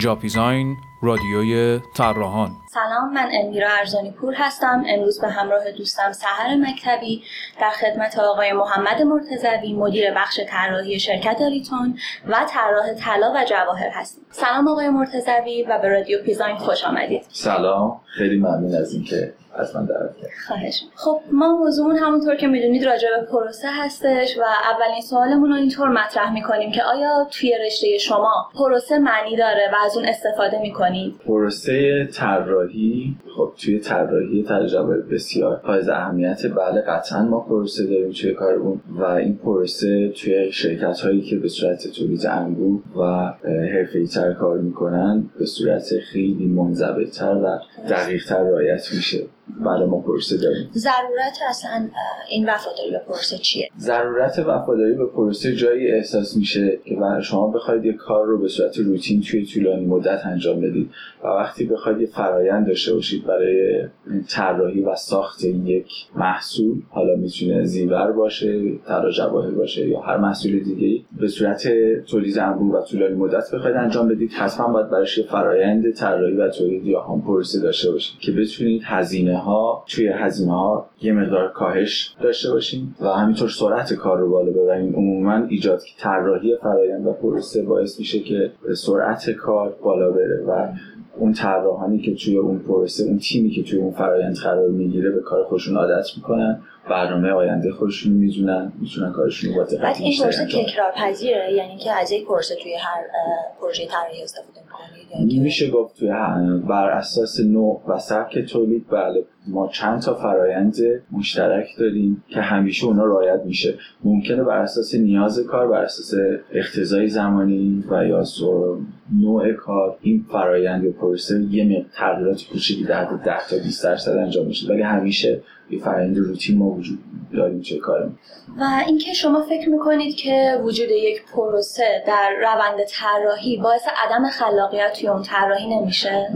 جاپیزاین رادیوی طراحان. سلام من امیرا ارزانی پور هستم. امروز به همراه دوستم سحر مکتبی در خدمت آقای محمد مرتزوی مدیر بخش طراحی شرکت ریتون و طراح طلا و جواهر هستیم. سلام آقای مرتزوی و به رادیو پیزاین خوش آمدید. سلام خیلی ممنون از اینکه از من دعوت خواهش. خب ما موضوعمون همونطور که می‌دونید راجع به پروسه هستش و اولین سوالمون رو اینطور مطرح می‌کنیم که آیا توی رشته شما پروسه معنی داره و از اون استفاده می‌کنید؟ پروسه طراحی خب توی طراحی تجربه بسیار حائز اهمیت بله قطعا ما پروسه داریم توی کارمون و این پروسه توی شرکت هایی که به صورت تولید انبوه و حرفه‌ای تر کار می‌کنن به صورت خیلی منضبطتر و دقیقتر رعایت میشه. بله ما پروسه داریم. ضرورت اصلا این وفاداری به پروسه چیه؟ ضرورت وفاداری به پروسه جایی احساس میشه که شما بخواید یه کار رو به صورت روتین توی طولانی مدت انجام بدید و وقتی بخواید یه فرایند داشته باشید برای طراحی و ساخت یک محصول حالا می‌تونه زیور باشه طلا جواهر باشه یا هر محصول دیگه به صورت تولید انبوه و طولانی مدت بخواید انجام بدید حتما باید براش یه فرایند طراحی و تولید یا هم پروسه داشته باشید که بتونید هزینه ها توی هزینه ها یه مقدار کاهش داشته باشیم و همینطور سرعت کار رو بالا ببریم. عموما ایجاد طراحی فرایند و پروسه باعث میشه که سرعت کار بالا بره و اون طراحانی که توی اون پروسه اون تیمی که توی اون فرایند قرار می‌گیره به کار خودشون عادت می‌کنن. برنامه آینده خودشون می‌دونن می‌تونن کارشون رو با بعد این پروسه تکرار پذیره یعنی که از یک پروسه توی هر پروژه طراحی استفاده می‌کنید میشه گفت توی بر اساس نوع و سبک تولید بله. ما چند تا فرایند مشترک داریم که همیشه اونا رعایت میشه. ممکنه بر اساس نیاز کار بر اساس اقتضای زمانی و یا نوع کار این فرایند یا پروسه یه تغییرات کوچیکی در 10 تا 20 درصد انجام میشه. ولی همیشه یه فرآیند روتین ما وجود داریم چه کارم و اینکه شما فکر می‌کنید که وجود یک پروسه در روند طراحی باعث عدم خلاقیت توی اون طراحی نمیشه؟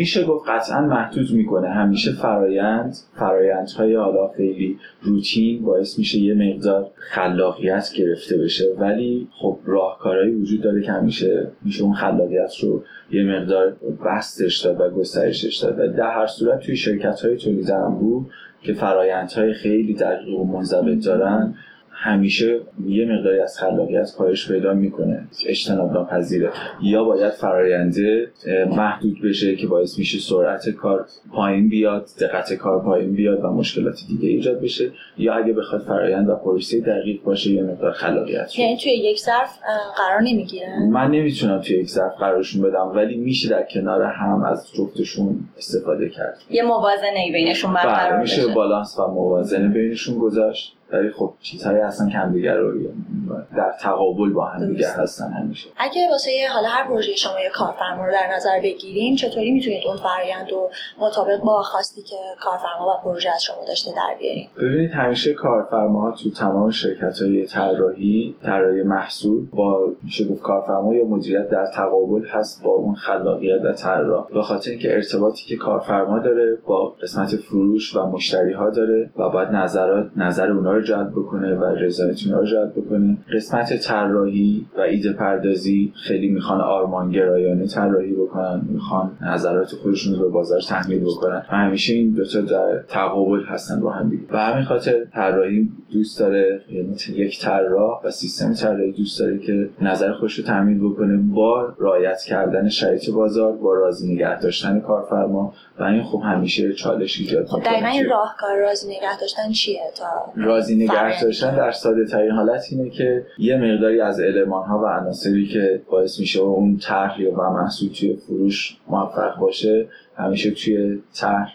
میشه گفت قطعا محدود می‌کنه. همیشه فرایند فرایندهای حالا خیلی روتین باعث میشه یه مقدار خلاقیت گرفته بشه. ولی خب راهکارهایی وجود داره که همیشه میشه اون خلاقیت رو یه مقدار بستش داد و گسترشش داد. و در هر صورت توی شرکت های تولید انبوه که فرایندهای خیلی دقیق و منضبط دارن همیشه یه مقداری از خلاقیت کاهش پیدا می‌کنه. اجتناب ناپذیره. یا باید فراینده محدود بشه که باعث میشه سرعت کار پایین بیاد دقت کار پایین بیاد و مشکلات دیگه ایجاد بشه. یا اگه بخواد فرایند و پروسه دقیق باشه یه مقدار خلاقیت یعنی توی یک ظرف قرار نمی‌گیره؟ من نمی‌تونم توی یک ظرف قرارشون بدم ولی میشه در کنار هم از جفتشون استفاده کرد. یه موازنه بینشون برقرار بله، میشه بالانس و موازنه بینشون گذاشت. ولی خب چیزهایی هستن که همدیگر رو در تقابل با هم دیگه هستن همیشه. اگه واسه حالا هر پروژه شما یه کارفرما رو در نظر بگیریم چطوری می‌تونید اون فرآیند رو مطابق با خواستی که کارفرما و پروژه از شما داشته در بیارین؟ ببینید همیشه کارفرماها تو تمام شرکت های طراحی طراحی محصول با میشه گفت کارفرما یا مدیریت در تقابل هست با اون خلاقیت و طراح. به خاطر اینکه ارتباطی که کارفرما داره با قسمت فروش و مشتری ها داره و باید نظرات نظر اونها رو جلب بکنه و رضایت رو جلب بکنه. قسمت طراحی و ایده پردازی خیلی می‌خوان آرمانگرایانه طراحی بکنن می‌خوان نظرات خودشون رو به بازار تحمیل بکنن و همیشه این دو تا در تقابل هستن با هم دیگه. و همین خاطر طراحی دوست داره یعنی یک طراح و سیستم طراحی دوست داره که نظر خودش رو تحمیل بکنه با رعایت کردن شرایط بازار با راضی نگه داشتن کارفرما و این خب همیشه چالش ایجاد خب دقیقا این راهکار راضی نگه داشتن چیه تا راضی نگه داشتن در ساده ترین حالت اینه که یه مقداری از علمان ها و عناصری که باعث میشه اون طرح و محصول توی فروش موفق باشه همیشه توی طرح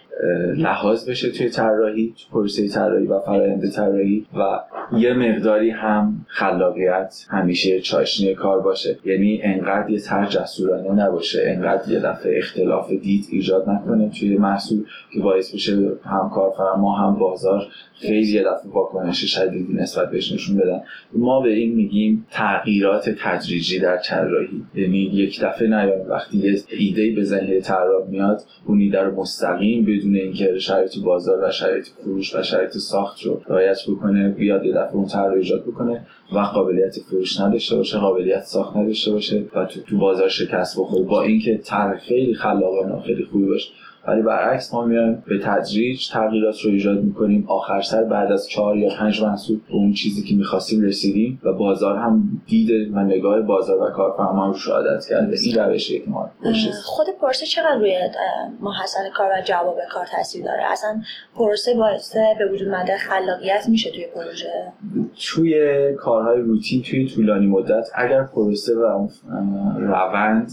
لحاظ بشه توی طراحی پروسه طراحی و فرآیند طراحی و یه مقداری هم خلاقیت همیشه چاشنی کار باشه. یعنی انقدر یه طرح جسورانه نباشه انقدر یه دفعه اختلاف دید ایجاد نکنه توی محصول که باعث بشه هم کارفرما هم بازار خیلی یه دفعه واکنش شدیدی نسبت بهش نشون بدن. ما به این میگیم تغییرات تدریجی در طراحی. یعنی یک دفعه نیاد وقتی یه ایده به ذهن طراح میاد اون رو مستقیم بدون بدون اینکه شرایط بازار و شرایط فروش و شرایط ساخت رو رعایت بکنه بیاد یه دفعه اون طرح ایجاد بکنه و قابلیت فروش نداشته باشه قابلیت ساخت نداشته باشه و تو, تو بازار شکست بخوره. با اینکه طرح خیلی خلاقانه خیلی خوبی باشه ولی برعکس ما میایم به تدریج تغییرات رو ایجاد می‌کنیم. آخر سر بعد از چهار یا پنج محصول به اون چیزی که می‌خواستیم رسیدیم و بازار هم دید و نگاه بازار و کارفرما رو عادت کرده این روش که ما خود پروسه چقدر روی محصل کار و جواب کار تاثیر داره؟ اصلا پروسه باعث به وجود مده خلاقیت میشه توی پروژه؟ توی کارهای روتین توی طولانی مدت اگر پروسه و روند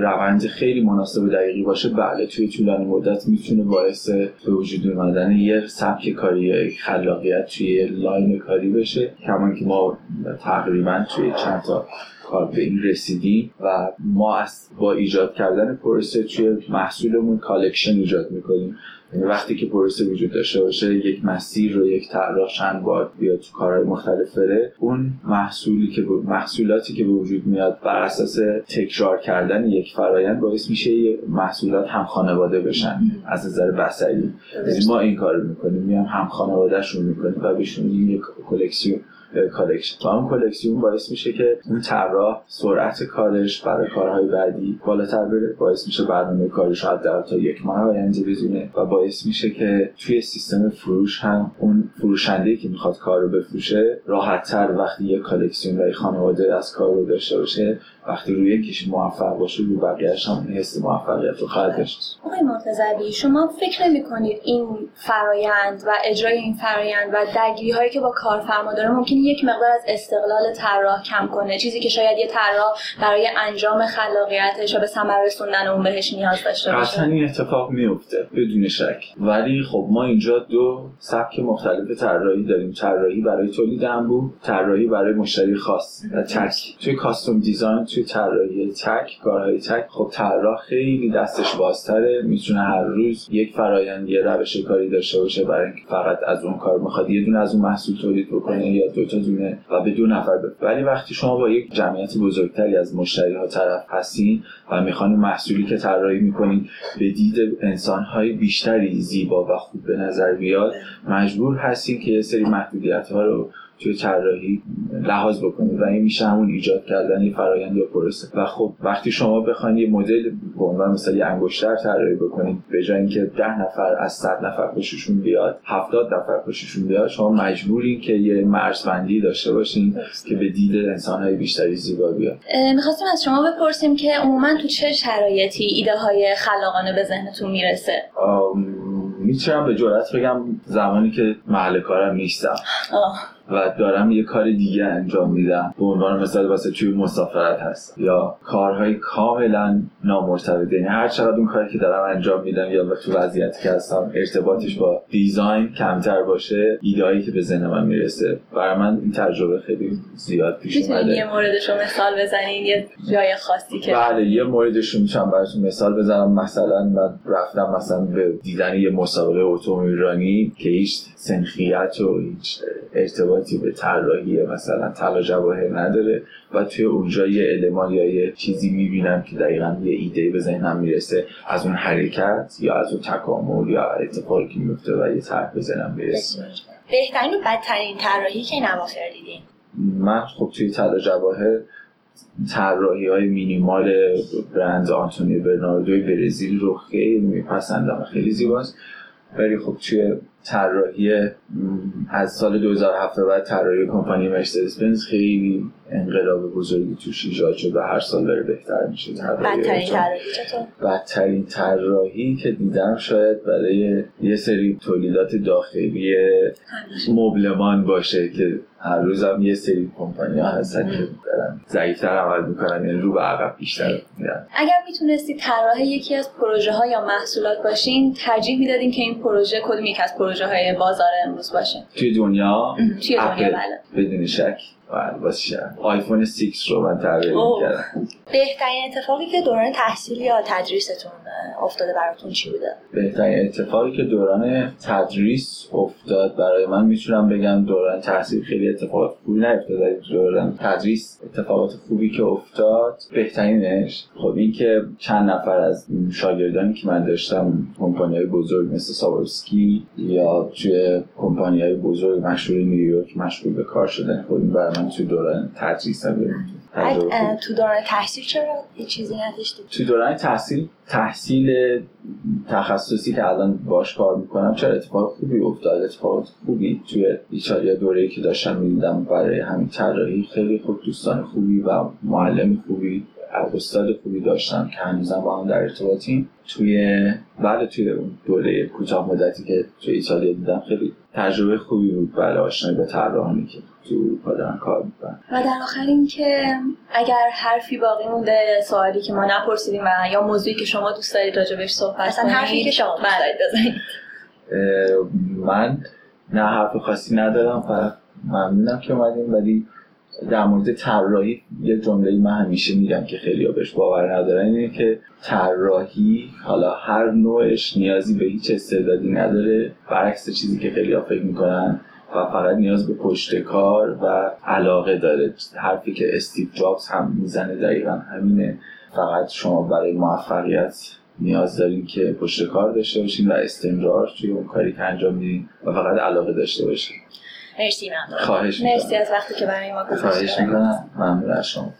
روند خیلی مناسب و دقیقی باشه بله توی طولانی مدت می‌تونه باعث به وجود اومدن یه سبک کاری یا خلاقیت توی line کاری بشه کما اینکه ما تقریبا توی چند تا کار به این رسیدیم و ما از با ایجاد کردن پروسه توی محصولمون collection ایجاد می‌کنیم. یعنی وقتی که پروسه وجود داشته باشه یک مسیر رو یک طراح چند بار بیاد تو کارهای مختلف بره اون محصولی که محصولاتی که به وجود میاد بر اساس تکرار کردن یک فرایند باعث میشه محصولات هم خانواده بشن. از نظر بصری. یعنی ما این کار می‌کنیم. میایم هم خانواده‌شون می‌کنیم و بهشون یک کلکسیون. کالکشن. و اون کلکسیون باعث میشه که اون طراح سرعت کارش برای کارهای بعدی بالاتر بره. باعث میشه برنامه کارش حداقل تا یک ماه آینده بدونه و باعث میشه که توی سیستم فروش هم اون فروشنده که می‌خواد کار رو بفروشه راحتتر وقتی یه کلکسیون و خانواده از کار رو داشته باشه وقتی روی یکیش موفق باشه روی بقیهش هم حس موفقیت رو خواهد داشت. آقای مرتضوی شما فکر نمی کنید این فرایند و اجرای این فرایند و درگیری هایی که با کارفرما داره ممکن یک مقدار از استقلال طراح کم کنه. چیزی که شاید یه طراح برای انجام خلاقیتش و به ثمر رسوندن اون بهش نیاز داشته باشه. قطعا این اتفاق میفته بدون شک. ولی خب ما اینجا دو سبک مختلف طراحی داریم. طراحی برای تولید انبوه طراحی برای مشتری خاص و تک. توی کاستوم دیزاین توی طراحی تک کارهای تک خب طراح خیلی دستش بازتره. می‌تونه هر روز یک فرایند یه روش کاری داشته باشه برای اینکه فقط از اون کار می‌خواد یه دونه از اون محصول تولید بکنه یا دو تا دونه و به دو نفر بده ولی وقتی شما با یک جمعیت بزرگتری از مشتری ها طرف هستین و می‌خوان محصولی که طراحی می‌کنین به دید انسان های بیشتری زیبا و خوب به نظر بیاد مجبور هستین که یه سری محدودیت ها رو توی طراحی لحاظ بکنید و این میشه همون ایجاد کردن یه فرایند یا پروسه. و خب وقتی شما بخواید یه مدل به عنوان مثلا یه انگشتر طراحی بکنید به جای اینکه ده نفر از صد نفر خوششون بیاد هفتاد نفر خوششون بیاد شما مجبورین که یه مرزبندی داشته باشین که به دید انسانهای بیشتری زیبا بیاد. می‌خواستیم از شما بپرسیم که عموما تو چه شرایطی ایده های خلاقانه به ذهنتون می‌رسه؟ می‌تونم به جرات بگم زمانی که محل کارم نیستم. و دارم یه کار دیگه انجام میدم به عنوان مثال واسه توی مسافرت هست یا کارهای کاملا نامرتبط. یعنی هر چقدر اون کاری که دارم انجام میدم یا تو وضعیتی که هستم ارتباطش با دیزاین کمتر باشه ایدهایی که به ذهن من می‌رسه. برای من این تجربه خیلی زیاد پیش اومده. یه موردش رو مثال بزنین یه جای خاصی که بله یه موردش رو می‌تونم براتون مثال بزنم. مثلا من رفتم مثلا به دیدن یه مسابقه اتومبیل رانی که هیچ سنخیت و هیچ ارتباطی به طراحی مثلا طلا جواهر نداره و توی اونجا یه المان یا یه چیزی می‌بینم که دقیقا یه ایده به ذهنم می‌رسه از اون حرکت یا از اون تکامل یا اتفاقی که میفته و یه طرح به ذهنم می‌رسه. بهترین و بدترین طراحی که نواخر دیدین؟ من خب توی طلا جواهر طراحی های مینیمال برند آنتونی برناردوی برزیل رو خیلی میپسندم خیلی زیباست. ولی خب توی طراحی از سال 2007 بعد طراحی کمپانی مرسدس بنز خیلی انقلاب بزرگی توش ایجاد شد و هر سال داره بهتر میشه. بدترین طراحی بدترین طراحی که دیدم شاید برای یه سری تولیدات داخلی مبلمان باشه که هر روز هم یه سری کمپانی ها هستن که دارن ضعیفتر عمل می‌کنن یعنی رو به عقب بیشتر میرن. اگر می‌تونستی طراح یکی از پروژه ها یا محصولات باشین ترجیح می‌دادین که این پروژه کدوم یک از پروژه های بازار امروز باشه؟ توی دنیا؟ توی دنیا بله. بدون شک. واسه آیفون 6 رو من اوه. کردم بهترین اتفاقی که دوران تحصیل یا تدریستون افتاده براتون چی بوده؟ بهترین اتفاقی که دوران تدریس افتاد برای من می‌تونم بگم دوران تحصیل خیلی اتفاقات خوبی نیفتاد دوران تدریس اتفاقات خوبی که افتاد بهترینش خب این که چند نفر از شاگردانی که من داشتم کمپانی های بزرگ مثل سابورسکی یا توی کمپانی های بزرگ مشهور نیویورک مشغول به کار شدن. خب این توی دوران تدریس. تو دوران تحصیل چرا چیزی نداشتید توی دوران تحصیل تحصیل تخصصی که الان باش کار می‌کنم چرا اتفاق خوبی افتاد؟ اتفاقات خوبی توی ایتالیا دوره که داشتم می‌دیدم برای همین طراحی. خیلی خوب دوستان خوبی و معلم خوبی. استاد خوبی داشتم که هنوزم با هم در ارتباطیم. توی بله توی اون دوره کوتاه مدتی که توی ایتالیا دیدم خیلی تجربه خوبی بود برای آشنایی با طراحانی که تو اروپا دارن کار می‌کنن و در آخر اینکه اگر حرفی باقی مونده سوالی که ما نپرسیدیم و یا موضوعی که شما دوست دارید راجبش صحبت اصلا کنید حرفی که شما دوست بله. بزنید اه، من نه حرف خاصی ندارم فقط ممنونم که اومدیم ولی در مورد طراحی یه جمله من همیشه میگم که خیلی بهش باور ندارن اینه که طراحی حالا هر نوعش نیازی به هیچ استعدادی نداره برعکس چیزی که خیلی فکر می‌کنن و فقط نیاز به پشت کار و علاقه داره. حرفی که استیو جابز هم می‌زنه دقیقا همینه. فقط شما برای موفقیت نیاز دارین که پشت کار داشته باشین و استمرار توی اون کاری که انجام میدین و فقط علاقه داشته باشین. مرسی ممنون. خواهش مرسی از وقتی که برای ما خواهش گذاشتید می‌کنم. ممنون از شما.